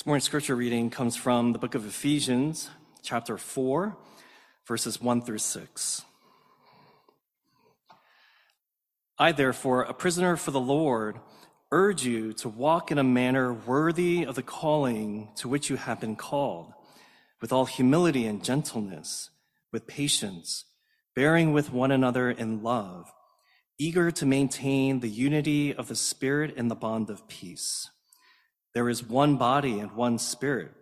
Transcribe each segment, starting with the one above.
This morning's scripture reading comes from the book of Ephesians, chapter 4, verses 1 through 6. I, therefore, a prisoner for the Lord, urge you to walk in a manner worthy of the calling to which you have been called, with all humility and gentleness, with patience, bearing with one another in love, eager to maintain the unity of the Spirit in the bond of peace. There is one body and one spirit,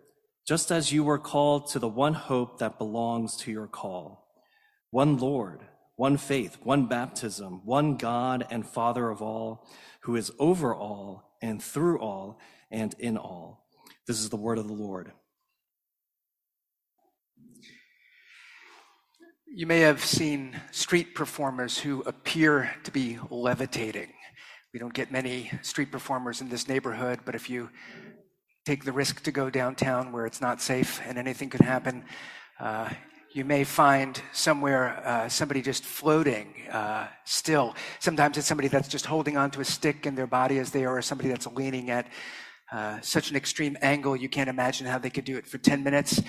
just as you were called to the one hope that belongs to your call. One Lord, one faith, one baptism, one God and Father of all, who is over all and through all and in all. This is the word of the Lord. You may have seen street performers who appear to be levitating. We don't get many street performers in this neighborhood, but if you take the risk to go downtown where it's not safe and anything could happen, uh, you may find somewhere uh, somebody just floating uh, still. Sometimes it's somebody that's just holding onto a stick in their body as they are, or somebody that's leaning at uh, such an extreme angle you can't imagine how they could do it for 10 minutes.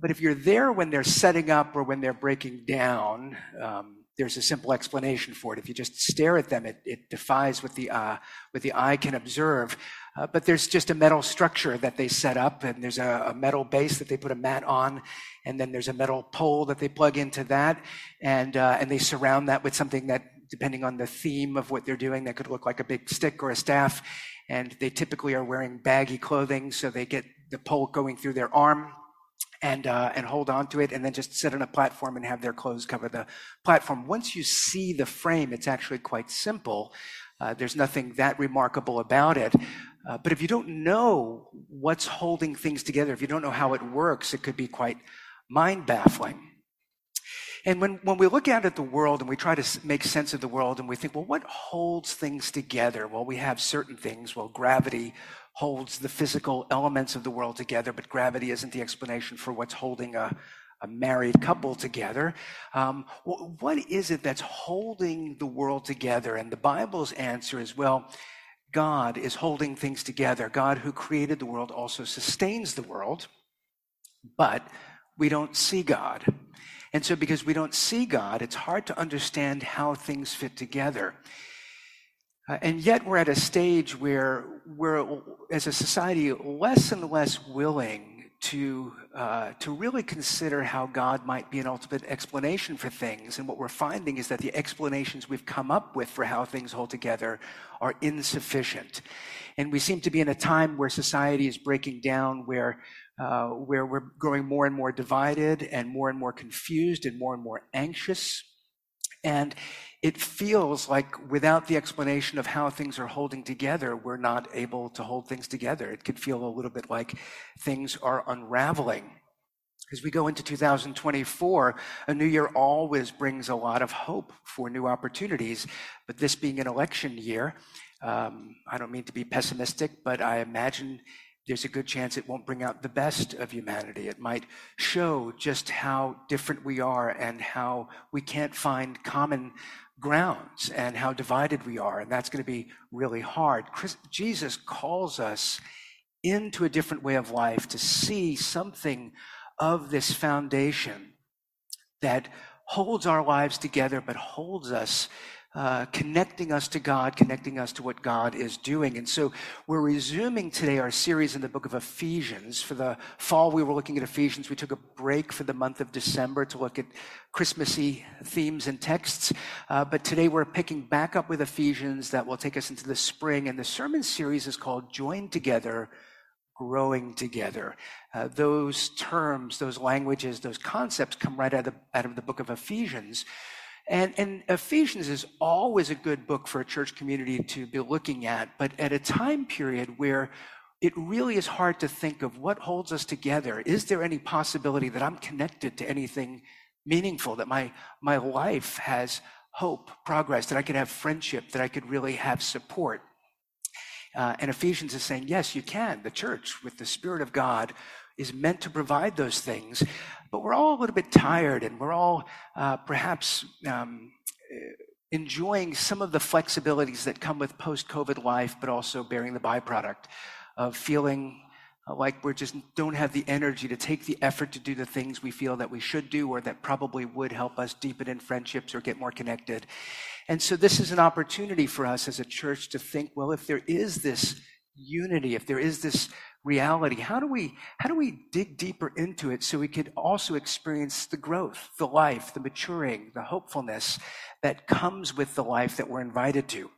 But if you're there when they're setting up or when they're breaking down, um, there's a simple explanation for it. If you just stare at them, it, it defies what the, uh, what the eye can observe. Uh, but there's just a metal structure that they set up, and there's a, a, metal base that they put a mat on, and then there's a metal pole that they plug into that, and, uh, and they surround that with something that, depending on the theme of what they're doing, that could look like a big stick or a staff. And they typically are wearing baggy clothing, so they get the pole going through their arm and uh, and hold on to it, and then just sit on a platform and have their clothes cover the platform. Once you see the frame, it's actually quite simple. Uh, there's nothing that remarkable about it. Uh, but if you don't know what's holding things together, if you don't know how it works, it could be quite mind baffling. And when, when we look out at the world and we try to make sense of the world and we think, well, what holds things together? Well, we have certain things. Well, gravity holds the physical elements of the world together, but gravity isn't the explanation for what's holding a, a married couple together. Um, what is it that's holding the world together? And the Bible's answer is well, God is holding things together. God, who created the world, also sustains the world, but we don't see God. And so, because we don't see God, it's hard to understand how things fit together. Uh, and yet, we're at a stage where we're, as a society, less and less willing to, uh, to really consider how God might be an ultimate explanation for things. And what we're finding is that the explanations we've come up with for how things hold together are insufficient. And we seem to be in a time where society is breaking down, where, uh, where we're growing more and more divided and more and more confused and more and more anxious. And it feels like without the explanation of how things are holding together, we're not able to hold things together. It could feel a little bit like things are unraveling. As we go into 2024, a new year always brings a lot of hope for new opportunities. But this being an election year, um, I don't mean to be pessimistic, but I imagine there's a good chance it won't bring out the best of humanity. It might show just how different we are and how we can't find common grounds and how divided we are. And that's going to be really hard. Christ, Jesus calls us into a different way of life to see something of this foundation that holds our lives together, but holds us uh, connecting us to God, connecting us to what God is doing. And so we're resuming today our series in the book of Ephesians. For the fall, we were looking at Ephesians. We took a break for the month of December to look at Christmassy themes and texts. Uh, but today we're picking back up with Ephesians that will take us into the spring. And the sermon series is called Join Together growing together. Uh, those terms, those languages, those concepts come right out of, out of the book of Ephesians. And, and, Ephesians is always a good book for a church community to be looking at, but at a time period where it really is hard to think of what holds us together. Is there any possibility that I'm connected to anything meaningful, that my, my life has hope, progress, that I could have friendship, that I could really have support? Uh, and Ephesians is saying, yes, you can. The church, with the Spirit of God, is meant to provide those things. But we're all a little bit tired and we're all uh, perhaps um, enjoying some of the flexibilities that come with post COVID life, but also bearing the byproduct of feeling uh, like we just don't have the energy to take the effort to do the things we feel that we should do or that probably would help us deepen in friendships or get more connected. And so this is an opportunity for us as a church to think, well, if there is this unity, if there is this reality, how do we how do we dig deeper into it so we could also experience the growth, the life, the maturing, the hopefulness that comes with the life that we're invited to?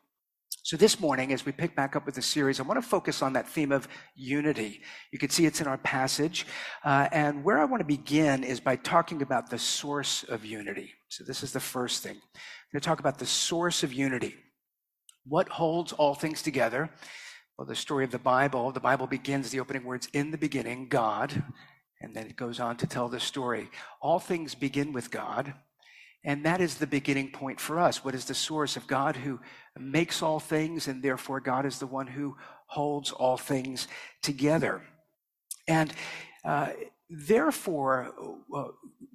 So, this morning, as we pick back up with the series, I want to focus on that theme of unity. You can see it's in our passage. Uh, and where I want to begin is by talking about the source of unity. So, this is the first thing. I'm going to talk about the source of unity. What holds all things together? Well, the story of the Bible, the Bible begins the opening words, in the beginning, God. And then it goes on to tell the story. All things begin with God. And that is the beginning point for us. What is the source of God who makes all things, and therefore God is the one who holds all things together. And uh, therefore, uh,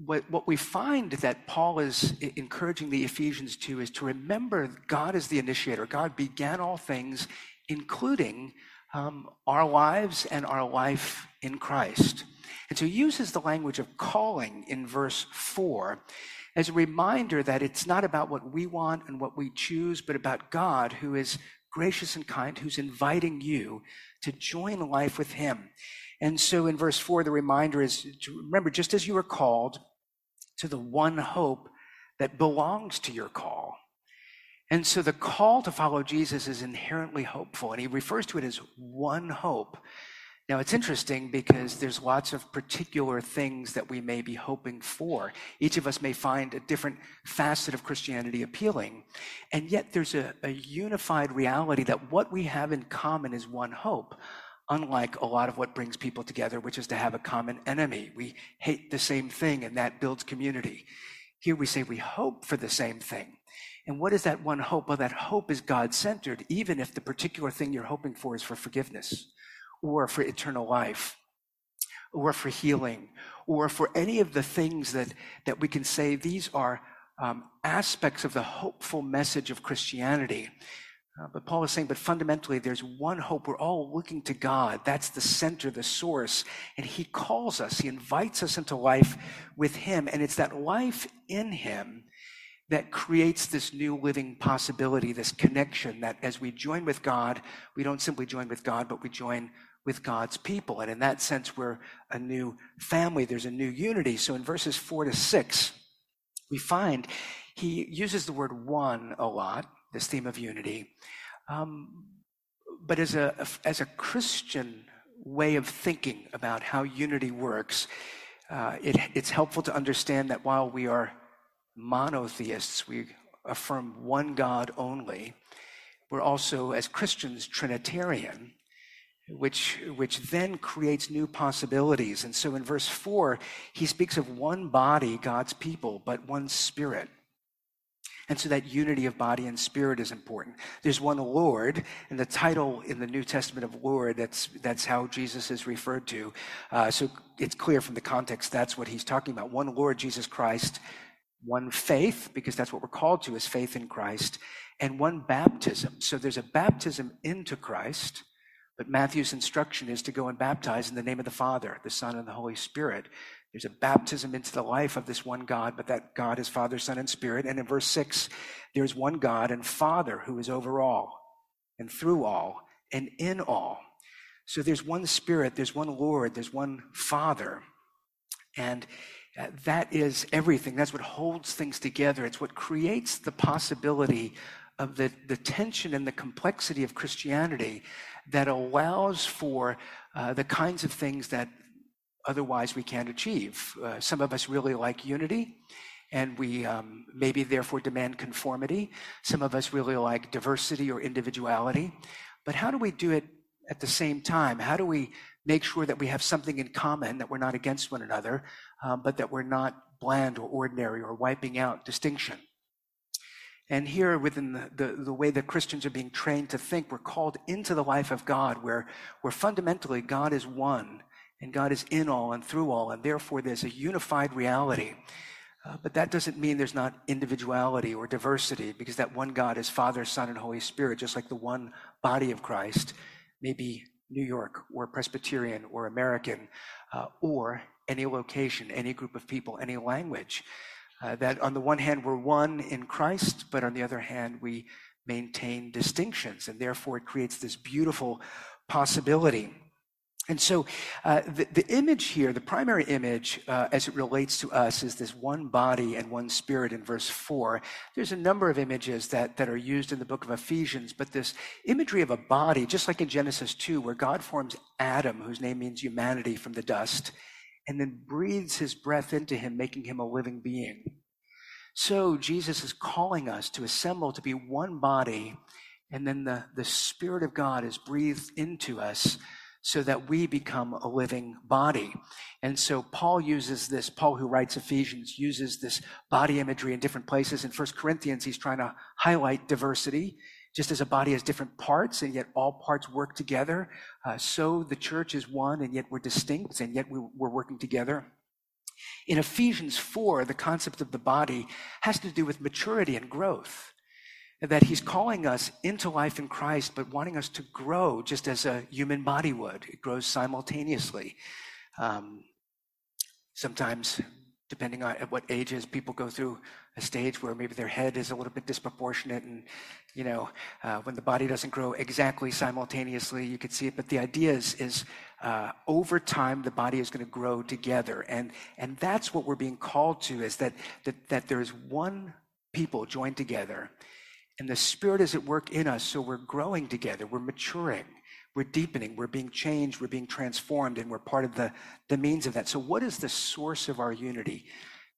what, what we find that Paul is encouraging the Ephesians to is to remember God is the initiator. God began all things, including um, our lives and our life in Christ. And so he uses the language of calling in verse 4 as a reminder that it's not about what we want and what we choose, but about God who is gracious and kind, who's inviting you to join life with Him. And so in verse 4, the reminder is to remember, just as you are called to the one hope that belongs to your call. And so the call to follow Jesus is inherently hopeful, and he refers to it as one hope. Now, it's interesting because there's lots of particular things that we may be hoping for. Each of us may find a different facet of Christianity appealing. And yet, there's a, a, unified reality that what we have in common is one hope, unlike a lot of what brings people together, which is to have a common enemy. We hate the same thing, and that builds community. Here we say we hope for the same thing. And what is that one hope? Well, that hope is God centered, even if the particular thing you're hoping for is for forgiveness or for eternal life or for healing or for any of the things that, that we can say these are um, aspects of the hopeful message of Christianity. Uh, but Paul is saying, but fundamentally, there's one hope. We're all looking to God. That's the center, the source. And He calls us, He invites us into life with Him. And it's that life in Him that creates this new living possibility, this connection that as we join with God, we don't simply join with God, but we join with God's people. And in that sense, we're a new family. There's a new unity. So in verses four to six, we find he uses the word one a lot, this theme of unity. Um, but as a, as a Christian way of thinking about how unity works, uh, it, it's helpful to understand that while we are monotheists, we affirm one God only, we're also, as Christians, Trinitarian which, which then creates new possibilities. And so in verse 4, he speaks of one body, God's people, but one spirit. And so that unity of body and spirit is important. There's one Lord, and the title in the New Testament of Lord, that's, that's how Jesus is referred to. Uh, so it's clear from the context that's what he's talking about. One Lord, Jesus Christ, one faith, because that's what we're called to, is faith in Christ, and one baptism. So there's a baptism into Christ but Matthew's instruction is to go and baptize in the name of the Father, the Son, and the Holy Spirit. There's a baptism into the life of this one God, but that God is Father, Son, and Spirit. And in verse 6, there's one God and Father who is over all and through all and in all. So there's one Spirit, there's one Lord, there's one Father. And uh, that is everything. That's what holds things together. It's what creates the possibility of the, the tension and the complexity of Christianity that allows for uh, the kinds of things that otherwise we can't achieve. Uh, some of us really like unity, and we um, maybe therefore demand conformity. Some of us really like diversity or individuality. But how do we do it at the same time? How do we make sure that we have something in common, that we're not against one another, um, but that we're not bland or ordinary or wiping out distinction? And here, within the, the, the, way that Christians are being trained to think, we're called into the life of God, where, where fundamentally God is one, and God is in all and through all, and therefore there's a unified reality. Uh, but that doesn't mean there's not individuality or diversity, because that one God is Father, Son, and Holy Spirit, just like the one body of Christ may be New York or Presbyterian or American uh, or any location, any group of people, any language. Uh, that on the one hand, we're one in Christ, but on the other hand, we maintain distinctions, and therefore it creates this beautiful possibility. And so uh, the, the, image here, the primary image uh, as it relates to us, is this one body and one spirit in verse 4. There's a number of images that, that are used in the book of Ephesians, but this imagery of a body, just like in Genesis 2, where God forms Adam, whose name means humanity, from the dust, and then breathes his breath into him, making him a living being. So Jesus is calling us to assemble to be one body, and then the, the Spirit of God is breathed into us so that we become a living body. And so Paul uses this, Paul who writes Ephesians uses this body imagery in different places. In First Corinthians, he's trying to highlight diversity. Just as a body has different parts and yet all parts work together, uh, so the church is one and yet we're distinct and yet we, we're working together. In Ephesians 4, the concept of the body has to do with maturity and growth that he's calling us into life in Christ, but wanting us to grow just as a human body would. It grows simultaneously. Um, sometimes, depending on at what ages, people go through a stage where maybe their head is a little bit disproportionate, and you know, uh, when the body doesn't grow exactly simultaneously, you could see it. But the idea is, is uh, over time, the body is going to grow together, and and that's what we're being called to: is that that that there is one people joined together and the Spirit is at work in us, so we're growing together, we're maturing, we're deepening, we're being changed, we're being transformed, and we're part of the, the means of that. So, what is the source of our unity?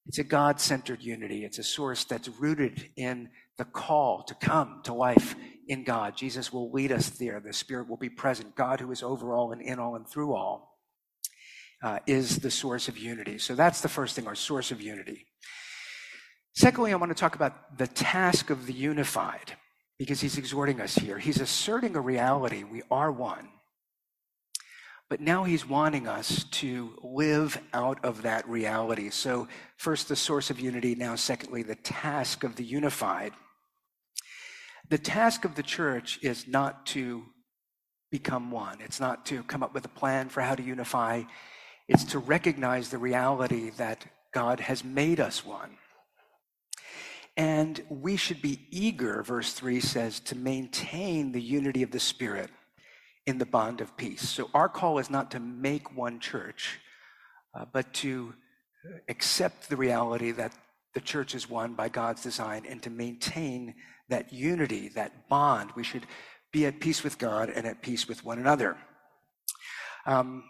It's a God centered unity. It's a source that's rooted in the call to come to life in God. Jesus will lead us there. The Spirit will be present. God, who is over all and in all and through all, uh, is the source of unity. So that's the first thing, our source of unity. Secondly, I want to talk about the task of the unified, because he's exhorting us here. He's asserting a reality. We are one. But now he's wanting us to live out of that reality. So, first, the source of unity. Now, secondly, the task of the unified. The task of the church is not to become one, it's not to come up with a plan for how to unify, it's to recognize the reality that God has made us one. And we should be eager, verse 3 says, to maintain the unity of the Spirit in the bond of peace. So our call is not to make one church, uh, but to accept the reality that the church is one by God's design and to maintain that unity, that bond. We should be at peace with God and at peace with one another. Um,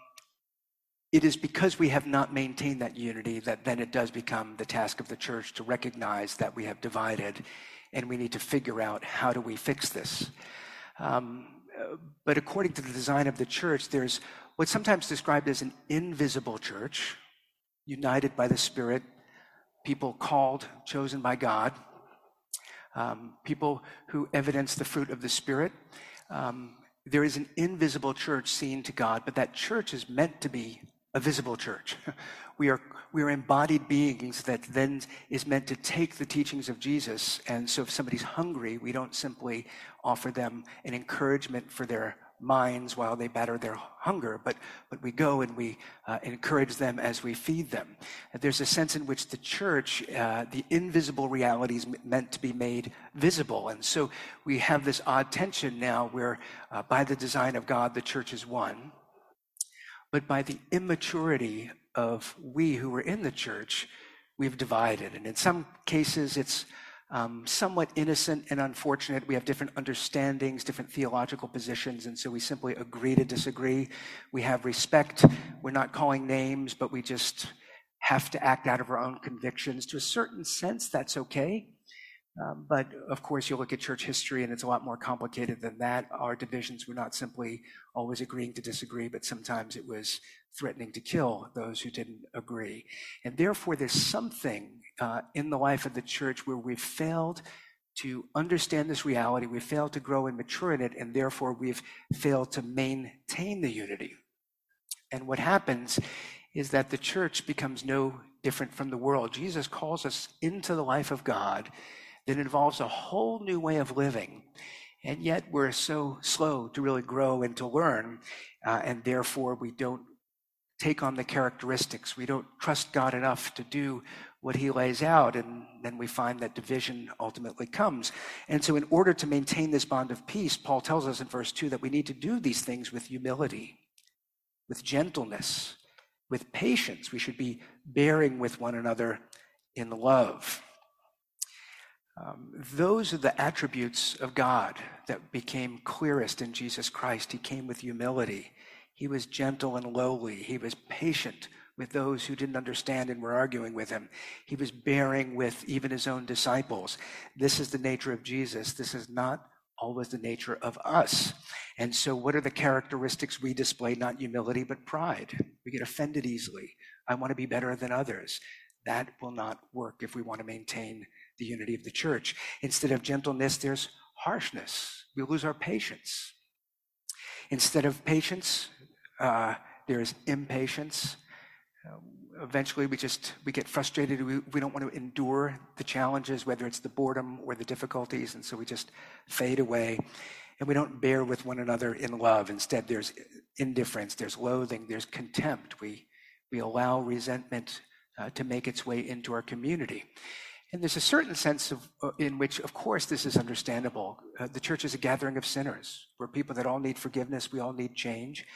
it is because we have not maintained that unity that then it does become the task of the church to recognize that we have divided and we need to figure out how do we fix this. Um, but according to the design of the church, there's what's sometimes described as an invisible church, united by the Spirit, people called, chosen by God, um, people who evidence the fruit of the Spirit. Um, there is an invisible church seen to God, but that church is meant to be a visible church. We are, we are embodied beings that then is meant to take the teachings of Jesus. And so if somebody's hungry, we don't simply offer them an encouragement for their minds while they batter their hunger, but, but we go and we uh, encourage them as we feed them. There's a sense in which the church, uh, the invisible reality is meant to be made visible. And so we have this odd tension now where, uh, by the design of God, the church is one but by the immaturity of we who were in the church, we've divided. And in some cases, it's um, somewhat innocent and unfortunate. We have different understandings, different theological positions, and so we simply agree to disagree. We have respect. We're not calling names, but we just have to act out of our own convictions. To a certain sense, that's okay. Um, but of course, you look at church history and it's a lot more complicated than that. Our divisions were not simply always agreeing to disagree, but sometimes it was threatening to kill those who didn't agree. And therefore, there's something uh, in the life of the church where we've failed to understand this reality, we've failed to grow and mature in it, and therefore we've failed to maintain the unity. And what happens is that the church becomes no different from the world. Jesus calls us into the life of God that involves a whole new way of living. And yet we're so slow to really grow and to learn, uh, and therefore we don't take on the characteristics. We don't trust God enough to do what he lays out, and then we find that division ultimately comes. And so, in order to maintain this bond of peace, Paul tells us in verse 2 that we need to do these things with humility, with gentleness, with patience. We should be bearing with one another in love. Um, those are the attributes of God that became clearest in Jesus Christ. He came with humility. He was gentle and lowly. He was patient with those who didn't understand and were arguing with him. He was bearing with even his own disciples. This is the nature of Jesus. This is not always the nature of us. And so, what are the characteristics we display? Not humility, but pride. We get offended easily. I want to be better than others. That will not work if we want to maintain the unity of the church. Instead of gentleness, there's harshness. We lose our patience. Instead of patience, uh, there's impatience. Uh, eventually, we just we get frustrated. We, we don't want to endure the challenges, whether it's the boredom or the difficulties, and so we just fade away. And we don't bear with one another in love. Instead, there's indifference, there's loathing, there's contempt. We we allow resentment uh, to make its way into our community. And there's a certain sense of, uh, in which, of course, this is understandable. Uh, the church is a gathering of sinners. We're people that all need forgiveness. We all need change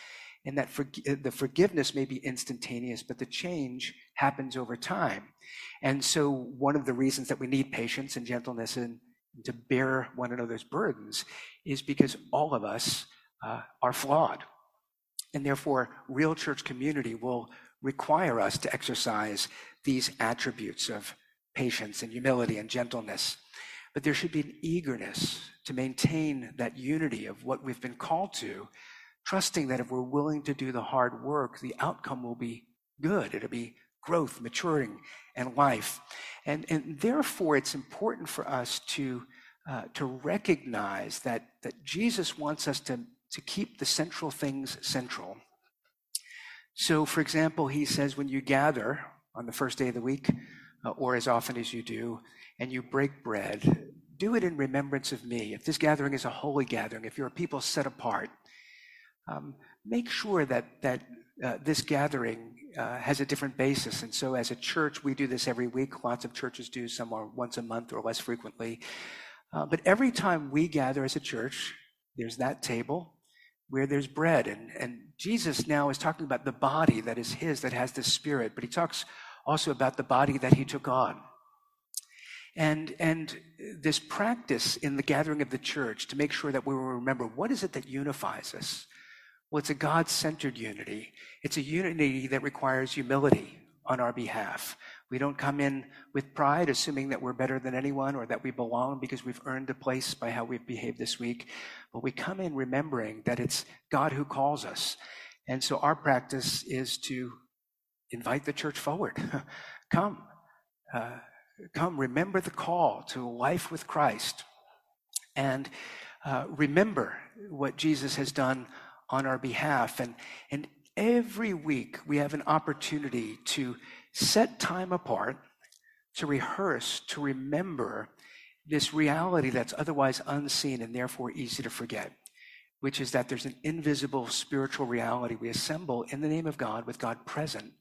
and that for, the forgiveness may be instantaneous, but the change happens over time. And so, one of the reasons that we need patience and gentleness and to bear one another's burdens is because all of us uh, are flawed. And therefore, real church community will require us to exercise these attributes of patience and humility and gentleness. But there should be an eagerness to maintain that unity of what we've been called to trusting that if we're willing to do the hard work, the outcome will be good. It'll be growth, maturing, and life. And, and therefore, it's important for us to, uh, to recognize that, that Jesus wants us to, to keep the central things central. So, for example, he says, when you gather on the first day of the week, or as often as you do, and you break bread, do it in remembrance of me. If this gathering is a holy gathering, if you're a people set apart, um, make sure that that uh, this gathering uh, has a different basis. And so, as a church, we do this every week. Lots of churches do, some are once a month or less frequently. Uh, but every time we gather as a church, there's that table where there's bread. And, and Jesus now is talking about the body that is His, that has the Spirit, but He talks also about the body that He took on. And, and this practice in the gathering of the church to make sure that we remember what is it that unifies us? Well, it's a God centered unity. It's a unity that requires humility on our behalf. We don't come in with pride, assuming that we're better than anyone or that we belong because we've earned a place by how we've behaved this week. But we come in remembering that it's God who calls us. And so our practice is to invite the church forward. come. Uh, come, remember the call to life with Christ. And uh, remember what Jesus has done on our behalf. And, and every week we have an opportunity to set time apart to rehearse, to remember this reality that's otherwise unseen and therefore easy to forget, which is that there's an invisible spiritual reality we assemble in the name of God with God present.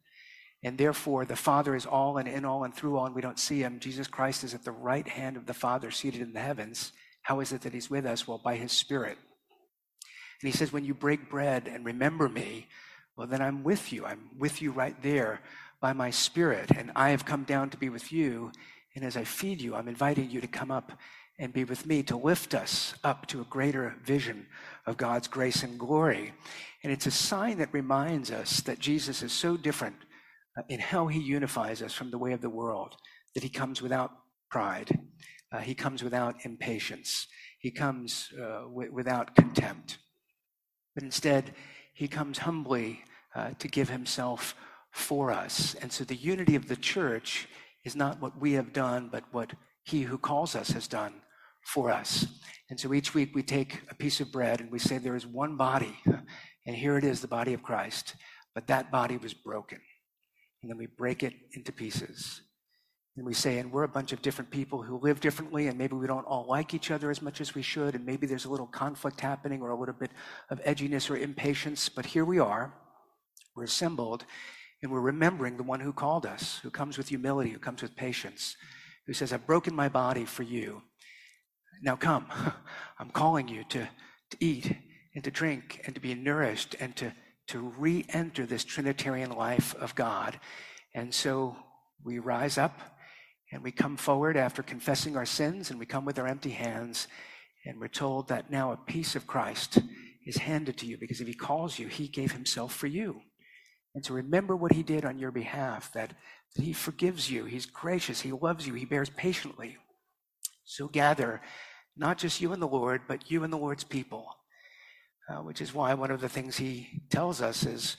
And therefore, the Father is all and in all and through all, and we don't see him. Jesus Christ is at the right hand of the Father, seated in the heavens. How is it that he's with us? Well, by his Spirit. And he says, when you break bread and remember me, well, then I'm with you. I'm with you right there by my spirit. And I have come down to be with you. And as I feed you, I'm inviting you to come up and be with me to lift us up to a greater vision of God's grace and glory. And it's a sign that reminds us that Jesus is so different in how he unifies us from the way of the world, that he comes without pride, uh, he comes without impatience, he comes uh, w- without contempt. But instead, he comes humbly uh, to give himself for us. And so the unity of the church is not what we have done, but what he who calls us has done for us. And so each week we take a piece of bread and we say, There is one body, and here it is, the body of Christ. But that body was broken. And then we break it into pieces. And we say, and we're a bunch of different people who live differently, and maybe we don't all like each other as much as we should, and maybe there's a little conflict happening or a little bit of edginess or impatience, but here we are. We're assembled, and we're remembering the one who called us, who comes with humility, who comes with patience, who says, I've broken my body for you. Now come. I'm calling you to, to eat and to drink and to be nourished and to, to re enter this Trinitarian life of God. And so we rise up and we come forward after confessing our sins and we come with our empty hands and we're told that now a piece of Christ is handed to you because if he calls you, he gave himself for you. And to remember what he did on your behalf, that, that he forgives you, he's gracious, he loves you, he bears patiently. So gather, not just you and the Lord, but you and the Lord's people. Uh, which is why one of the things he tells us is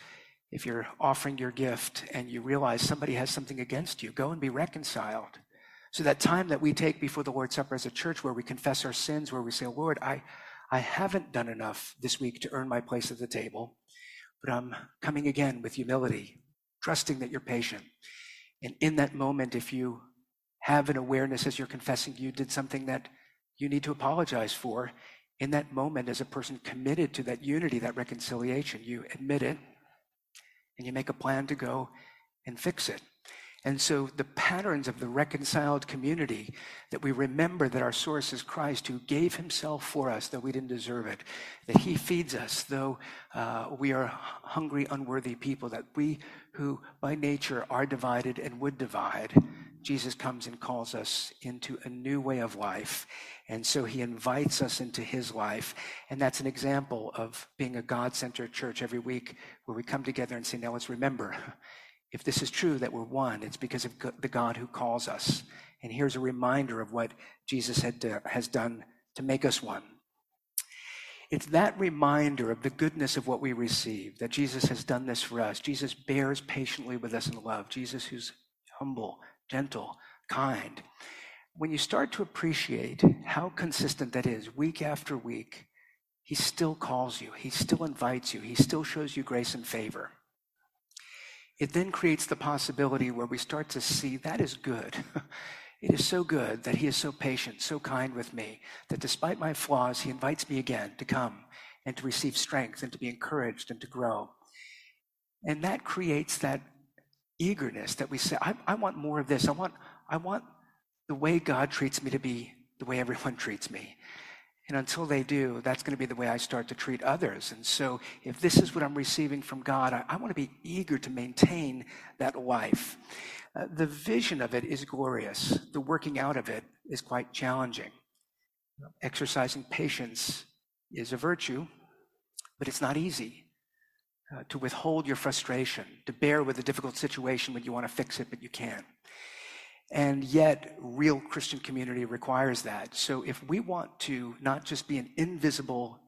if you're offering your gift and you realize somebody has something against you, go and be reconciled. So that time that we take before the Lord's Supper as a church where we confess our sins, where we say, Lord, I, I haven't done enough this week to earn my place at the table, but I'm coming again with humility, trusting that you're patient. And in that moment, if you have an awareness as you're confessing you did something that you need to apologize for, in that moment, as a person committed to that unity, that reconciliation, you admit it and you make a plan to go and fix it. And so the patterns of the reconciled community that we remember that our source is Christ who gave himself for us, though we didn't deserve it, that he feeds us, though uh, we are hungry, unworthy people, that we who by nature are divided and would divide, Jesus comes and calls us into a new way of life. And so he invites us into his life. And that's an example of being a God centered church every week where we come together and say, now let's remember if this is true that we're one, it's because of the God who calls us. And here's a reminder of what Jesus had, has done to make us one. It's that reminder of the goodness of what we receive, that Jesus has done this for us. Jesus bears patiently with us in love. Jesus, who's humble, gentle, kind. When you start to appreciate how consistent that is week after week, he still calls you, he still invites you, he still shows you grace and favor it then creates the possibility where we start to see that is good. it is so good that He is so patient, so kind with me, that despite my flaws, He invites me again to come and to receive strength and to be encouraged and to grow. And that creates that eagerness that we say, I, I want more of this. I want, I want the way God treats me to be the way everyone treats me. And until they do, that's going to be the way I start to treat others. And so, if this is what I'm receiving from God, I, I want to be eager to maintain that life. Uh, the vision of it is glorious, the working out of it is quite challenging. Exercising patience is a virtue, but it's not easy. Uh, to withhold your frustration, to bear with a difficult situation when you want to fix it, but you can't. And yet, real Christian community requires that. So, if we want to not just be an invisible,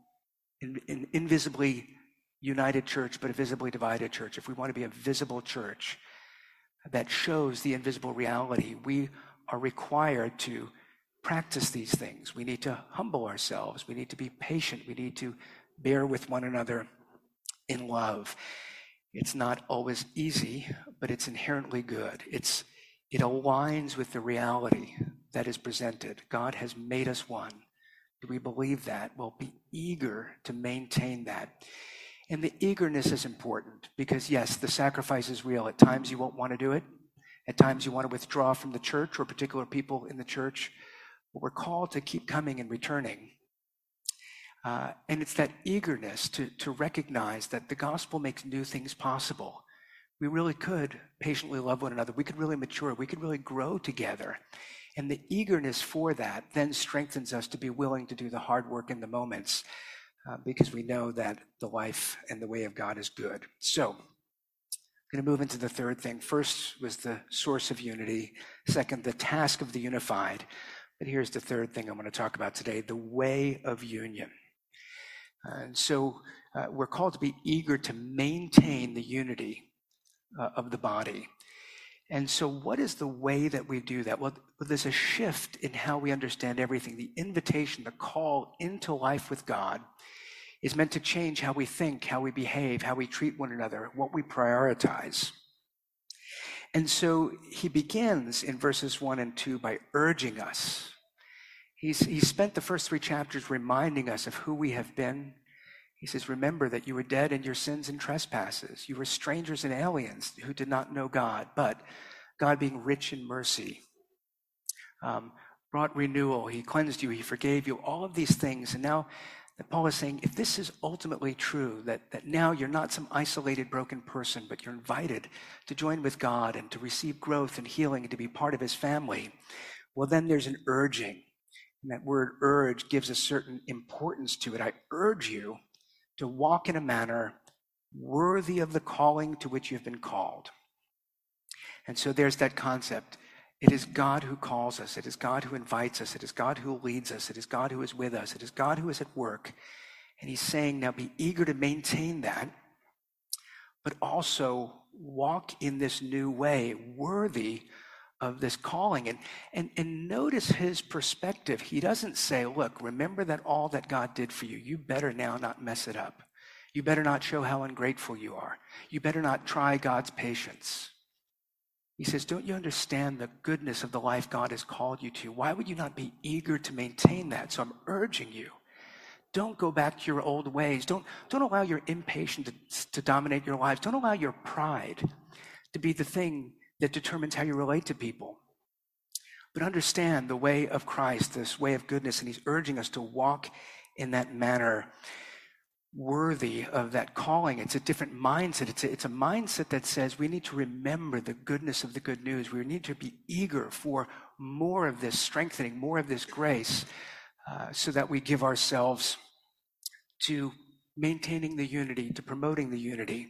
an invisibly united church, but a visibly divided church, if we want to be a visible church that shows the invisible reality, we are required to practice these things. We need to humble ourselves. We need to be patient. We need to bear with one another in love. It's not always easy, but it's inherently good. It's it aligns with the reality that is presented. God has made us one. Do we believe that? We'll be eager to maintain that. And the eagerness is important because, yes, the sacrifice is real. At times you won't want to do it. At times you want to withdraw from the church or particular people in the church. But we're called to keep coming and returning. Uh, and it's that eagerness to, to recognize that the gospel makes new things possible we really could patiently love one another. We could really mature. We could really grow together. And the eagerness for that then strengthens us to be willing to do the hard work in the moments uh, because we know that the life and the way of God is good. So, I'm going to move into the third thing. First was the source of unity. Second, the task of the unified. But here's the third thing I'm going to talk about today the way of union. And so uh, we're called to be eager to maintain the unity Uh, of the body. And so, what is the way that we do that? Well, there's a shift in how we understand everything. The invitation, the call into life with God is meant to change how we think, how we behave, how we treat one another, what we prioritize. And so he begins in verses 1 and 2 by urging us. He's, he spent the first three chapters reminding us of who we have been. He says, Remember that you were dead in your sins and trespasses. You were strangers and aliens who did not know God, but God being rich in mercy, um, brought renewal. He cleansed you. He forgave you. All of these things. And now that Paul is saying, if this is ultimately true, that, that now you're not some isolated, broken person, but you're invited to join with God and to receive growth and healing and to be part of his family, well, then there's an urging. And that word urge gives a certain importance to it. I urge you to walk in a manner worthy of the calling to which you've been called. And so there's that concept. It is God who calls us. It is God who invites us. It is God who leads us. It is God who is with us. It is God who is at work. And he's saying, now be eager to maintain that, but also walk in this new way, worthy of this calling. And, and, and notice his perspective. He doesn't say, look, remember that all that God did for you, you better now not mess it up. You better not show how ungrateful you are. You better not try God's patience. He says, Don't you understand the goodness of the life God has called you to? Why would you not be eager to maintain that? So I'm urging you. Don't go back to your old ways. Don't, don't allow your impatience to, to dominate your lives. Don't allow your pride to be the thing that determines how you relate to people. But understand the way of Christ, this way of goodness, and He's urging us to walk in that manner worthy of that calling. It's a different mindset. It's a, it's a mindset that says we need to remember the goodness of the good news. We need to be eager for more of this strengthening, more of this grace, uh, so that we give ourselves to maintaining the unity, to promoting the unity.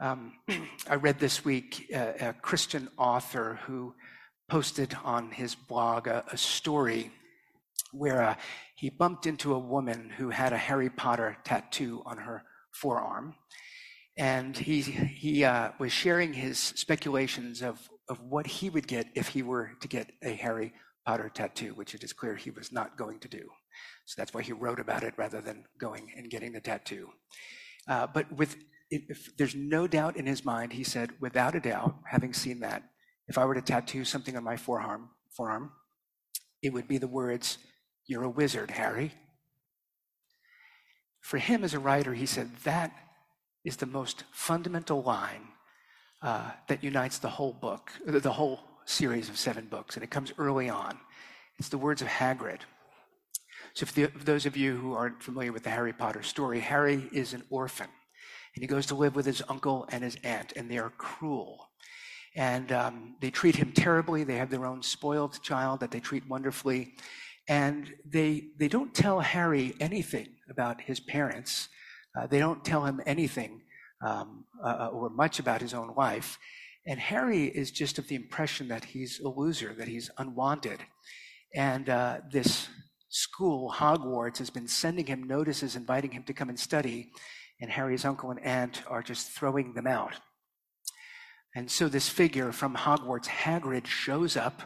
Um, I read this week uh, a Christian author who posted on his blog a, a story where uh, he bumped into a woman who had a Harry Potter tattoo on her forearm. And he, he uh, was sharing his speculations of, of what he would get if he were to get a Harry Potter tattoo, which it is clear he was not going to do. So that's why he wrote about it rather than going and getting the tattoo. Uh, but with, if, there's no doubt in his mind, he said, without a doubt, having seen that, if I were to tattoo something on my forearm, forearm, it would be the words, you're a wizard, Harry. For him as a writer, he said that is the most fundamental line uh, that unites the whole book, the whole series of seven books, and it comes early on. It's the words of Hagrid. So, for, the, for those of you who aren't familiar with the Harry Potter story, Harry is an orphan, and he goes to live with his uncle and his aunt, and they are cruel. And um, they treat him terribly. They have their own spoiled child that they treat wonderfully. And they, they don't tell Harry anything about his parents. Uh, they don't tell him anything um, uh, uh, or much about his own life. And Harry is just of the impression that he's a loser, that he's unwanted. And uh, this school, Hogwarts, has been sending him notices inviting him to come and study. And Harry's uncle and aunt are just throwing them out. And so this figure from Hogwarts, Hagrid, shows up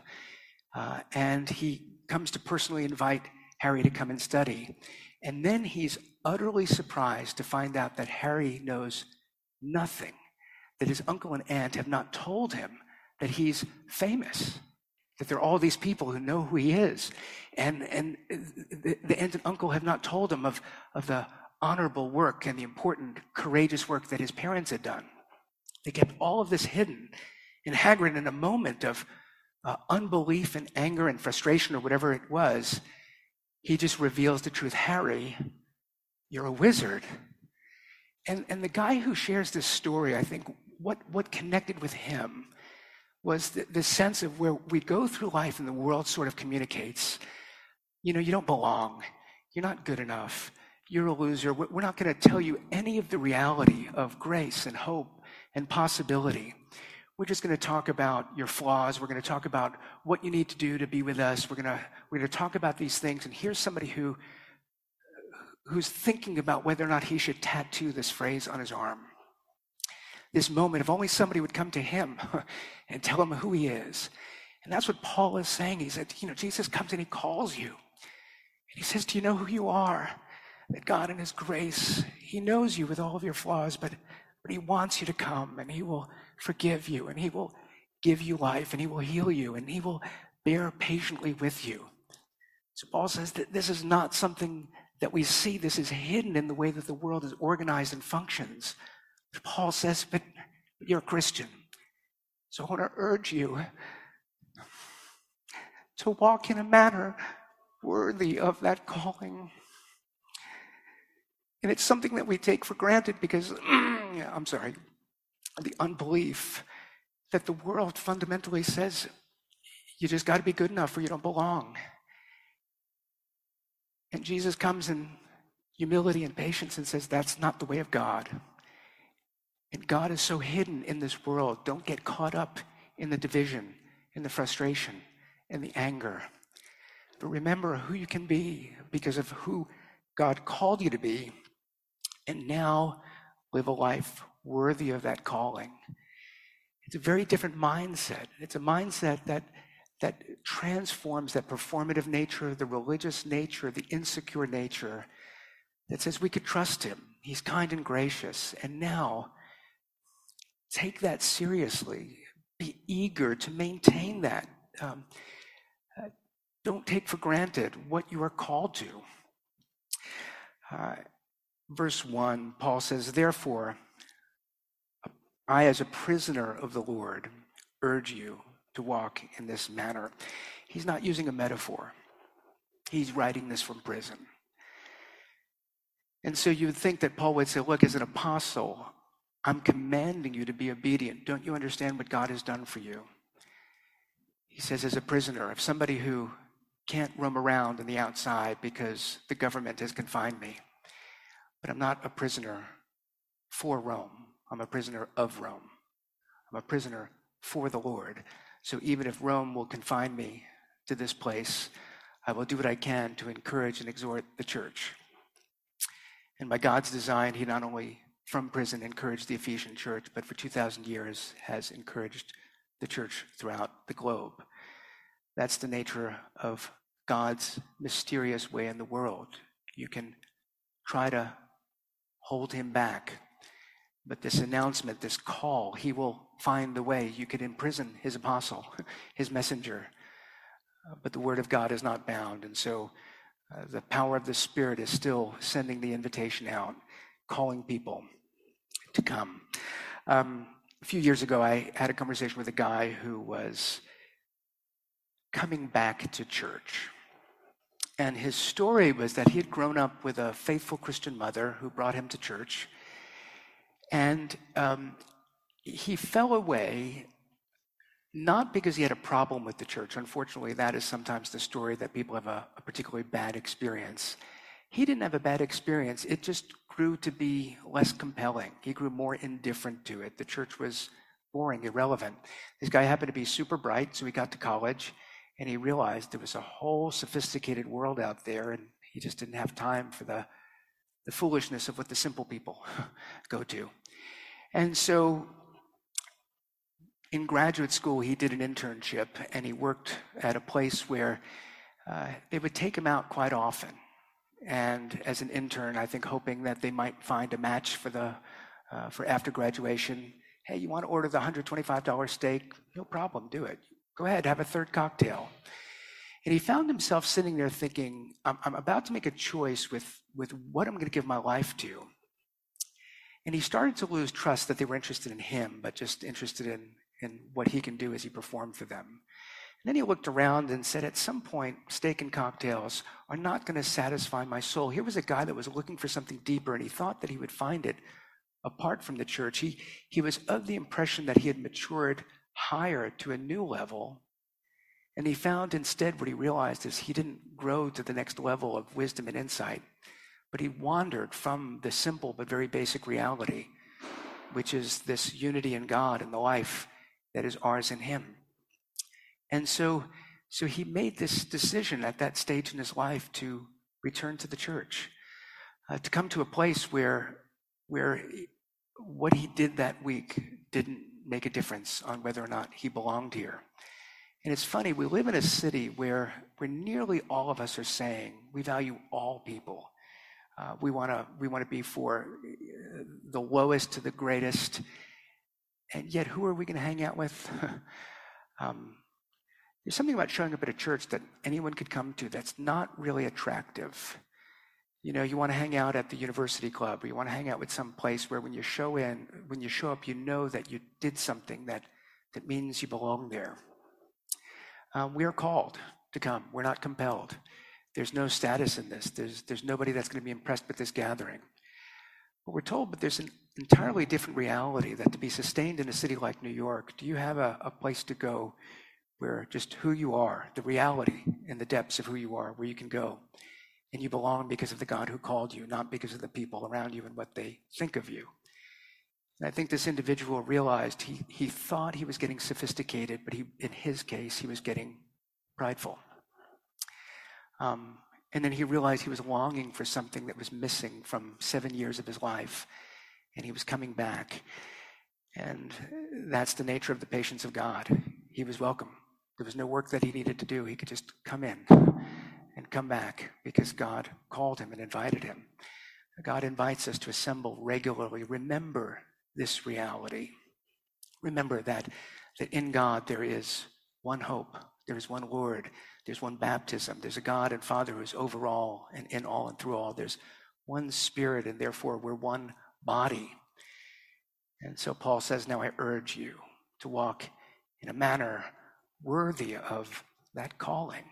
uh, and he comes to personally invite Harry to come and study. And then he's utterly surprised to find out that Harry knows nothing, that his uncle and aunt have not told him that he's famous, that there are all these people who know who he is. And, and the, the aunt and uncle have not told him of, of the honorable work and the important, courageous work that his parents had done. They kept all of this hidden. And Hagrid, in a moment of uh, unbelief and anger and frustration or whatever it was, he just reveals the truth. Harry, you're a wizard. And, and the guy who shares this story, I think what, what connected with him was the, the sense of where we go through life and the world sort of communicates, you know, you don't belong. You're not good enough. You're a loser. We're not going to tell you any of the reality of grace and hope and possibility. We're just going to talk about your flaws. We're going to talk about what you need to do to be with us. We're going to, we're going to talk about these things. And here's somebody who, who's thinking about whether or not he should tattoo this phrase on his arm. This moment, if only somebody would come to him and tell him who he is. And that's what Paul is saying. He said, you know, Jesus comes and he calls you. And he says, Do you know who you are? That God in his grace, he knows you with all of your flaws, but, but he wants you to come and he will forgive you and he will give you life and he will heal you and he will bear patiently with you. So Paul says that this is not something that we see. This is hidden in the way that the world is organized and functions. Paul says, but you're a Christian. So I want to urge you to walk in a manner worthy of that calling. And it's something that we take for granted because, I'm sorry, the unbelief that the world fundamentally says you just got to be good enough or you don't belong. And Jesus comes in humility and patience and says, That's not the way of God. And God is so hidden in this world. Don't get caught up in the division, in the frustration, in the anger. But remember who you can be because of who God called you to be. And now live a life worthy of that calling. It's a very different mindset. It's a mindset that, that transforms that performative nature, the religious nature, the insecure nature, that says we could trust him. He's kind and gracious. And now, take that seriously. Be eager to maintain that. Um, uh, don't take for granted what you are called to. Uh, verse 1, Paul says, Therefore, I, as a prisoner of the Lord, urge you to walk in this manner. He's not using a metaphor, he's writing this from prison. And so you would think that Paul would say, Look, as an apostle, I'm commanding you to be obedient. Don't you understand what God has done for you? He says, as a prisoner, of somebody who can't roam around in the outside because the government has confined me. But I'm not a prisoner for Rome. I'm a prisoner of Rome. I'm a prisoner for the Lord. So even if Rome will confine me to this place, I will do what I can to encourage and exhort the church. And by God's design, He not only from prison encouraged the Ephesian church, but for 2,000 years has encouraged the church throughout the globe. That's the nature of God's mysterious way in the world. You can try to hold Him back but this announcement, this call, he will find the way. You could imprison his apostle, his messenger. Uh, but the word of God is not bound. And so uh, the power of the Spirit is still sending the invitation out, calling people to come. Um, a few years ago, I had a conversation with a guy who was coming back to church. And his story was that he had grown up with a faithful Christian mother who brought him to church. And um, he fell away not because he had a problem with the church. Unfortunately, that is sometimes the story that people have a, a, particularly bad experience. He didn't have a bad experience, it just grew to be less compelling. He grew more indifferent to it. The church was boring, irrelevant. This guy happened to be super bright, so he got to college and he realized there was a whole sophisticated world out there, and he just didn't have time for the, the foolishness of what the simple people go to. And so in graduate school, he did an internship and he worked at a place where uh, they would take him out quite often. And as an intern, I think hoping that they might find a match for the uh, for after graduation. Hey, you want to order the $125 steak? No problem, do it. Go ahead, have a third cocktail. And he found himself sitting there thinking, I'm, I'm about to make a choice with, with what I'm going to give my life to. And he started to lose trust that they were interested in him, but just interested in, in what he can do as he performed for them. And then he looked around and said, At some point, steak and cocktails are not going to satisfy my soul. Here was a guy that was looking for something deeper, and he thought that he would find it apart from the church. He, he was of the impression that he had matured higher to a new level. And he found instead what he realized is he didn't grow to the next level of wisdom and insight. But he wandered from the simple but very basic reality, which is this unity in God and the life that is ours in him. And so, so he made this decision at that stage in his life to return to the church, uh, to come to a place where, where what he did that week didn't make a difference on whether or not he belonged here. And it's funny, we live in a city where, where nearly all of us are saying we value all people. Uh, we want to we want to be for the lowest to the greatest. And yet, who are we going to hang out with? Um, there's something about showing up at a church that anyone could come to that's not really attractive. You know, you want to hang out at the university club, or you want to hang out with some place where when you show in, when you show up, you know that you did something that, that means you belong there. Um, we are called to come. We're not compelled. There's no status in this. There's, there's nobody that's going to be impressed with this gathering. But we're told, but there's an entirely different reality that to be sustained in a city like New York, do you have a, a place to go where just who you are, the reality in the depths of who you are, where you can go, and you belong because of the God who called you, not because of the people around you and what they think of you. And I think this individual realized he, he thought he was getting sophisticated, but he, in his case, he was getting prideful. Um, and then he realized he was longing for something that was missing from seven years of his life, and he was coming back. And that's the nature of the patience of God. He was welcome. There was no work that he needed to do. He could just come in and come back because God called him and invited him. God invites us to assemble regularly. Remember this reality. Remember that, that in God there is one hope, there is one Lord, there's one baptism, there's a God and Father who is over all and in all and through all. There's one Spirit, and therefore we're one body. And so Paul says, Now I urge you to walk in a manner worthy of that calling.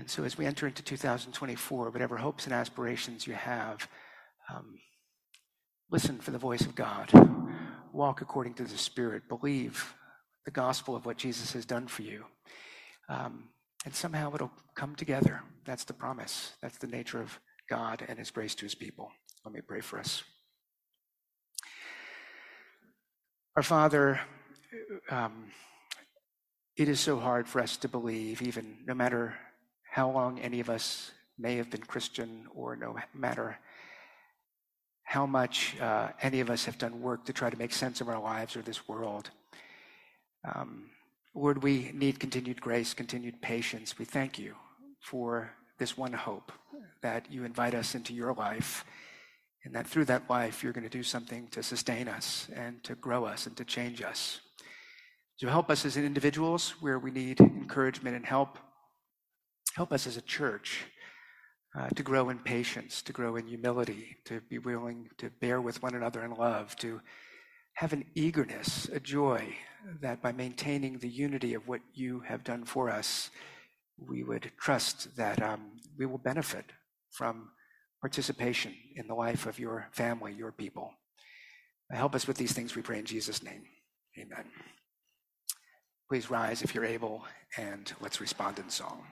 And so, as we enter into 2024, whatever hopes and aspirations you have, um, listen for the voice of God. Walk according to the Spirit. Believe the gospel of what Jesus has done for you. Um, and somehow it'll come together. That's the promise. That's the nature of God and His grace to His people. Let me pray for us. Our Father, um, it is so hard for us to believe, even no matter how long any of us may have been Christian, or no matter how much uh, any of us have done work to try to make sense of our lives or this world. Um, Lord, we need continued grace, continued patience. We thank you for this one hope that you invite us into your life, and that through that life, you're going to do something to sustain us and to grow us and to change us to help us as individuals where we need encouragement and help. Help us as a church uh, to grow in patience, to grow in humility, to be willing to bear with one another in love, to have an eagerness, a joy that by maintaining the unity of what you have done for us, we would trust that um, we will benefit from participation in the life of your family, your people. Help us with these things, we pray in Jesus' name. Amen. Please rise if you're able, and let's respond in song.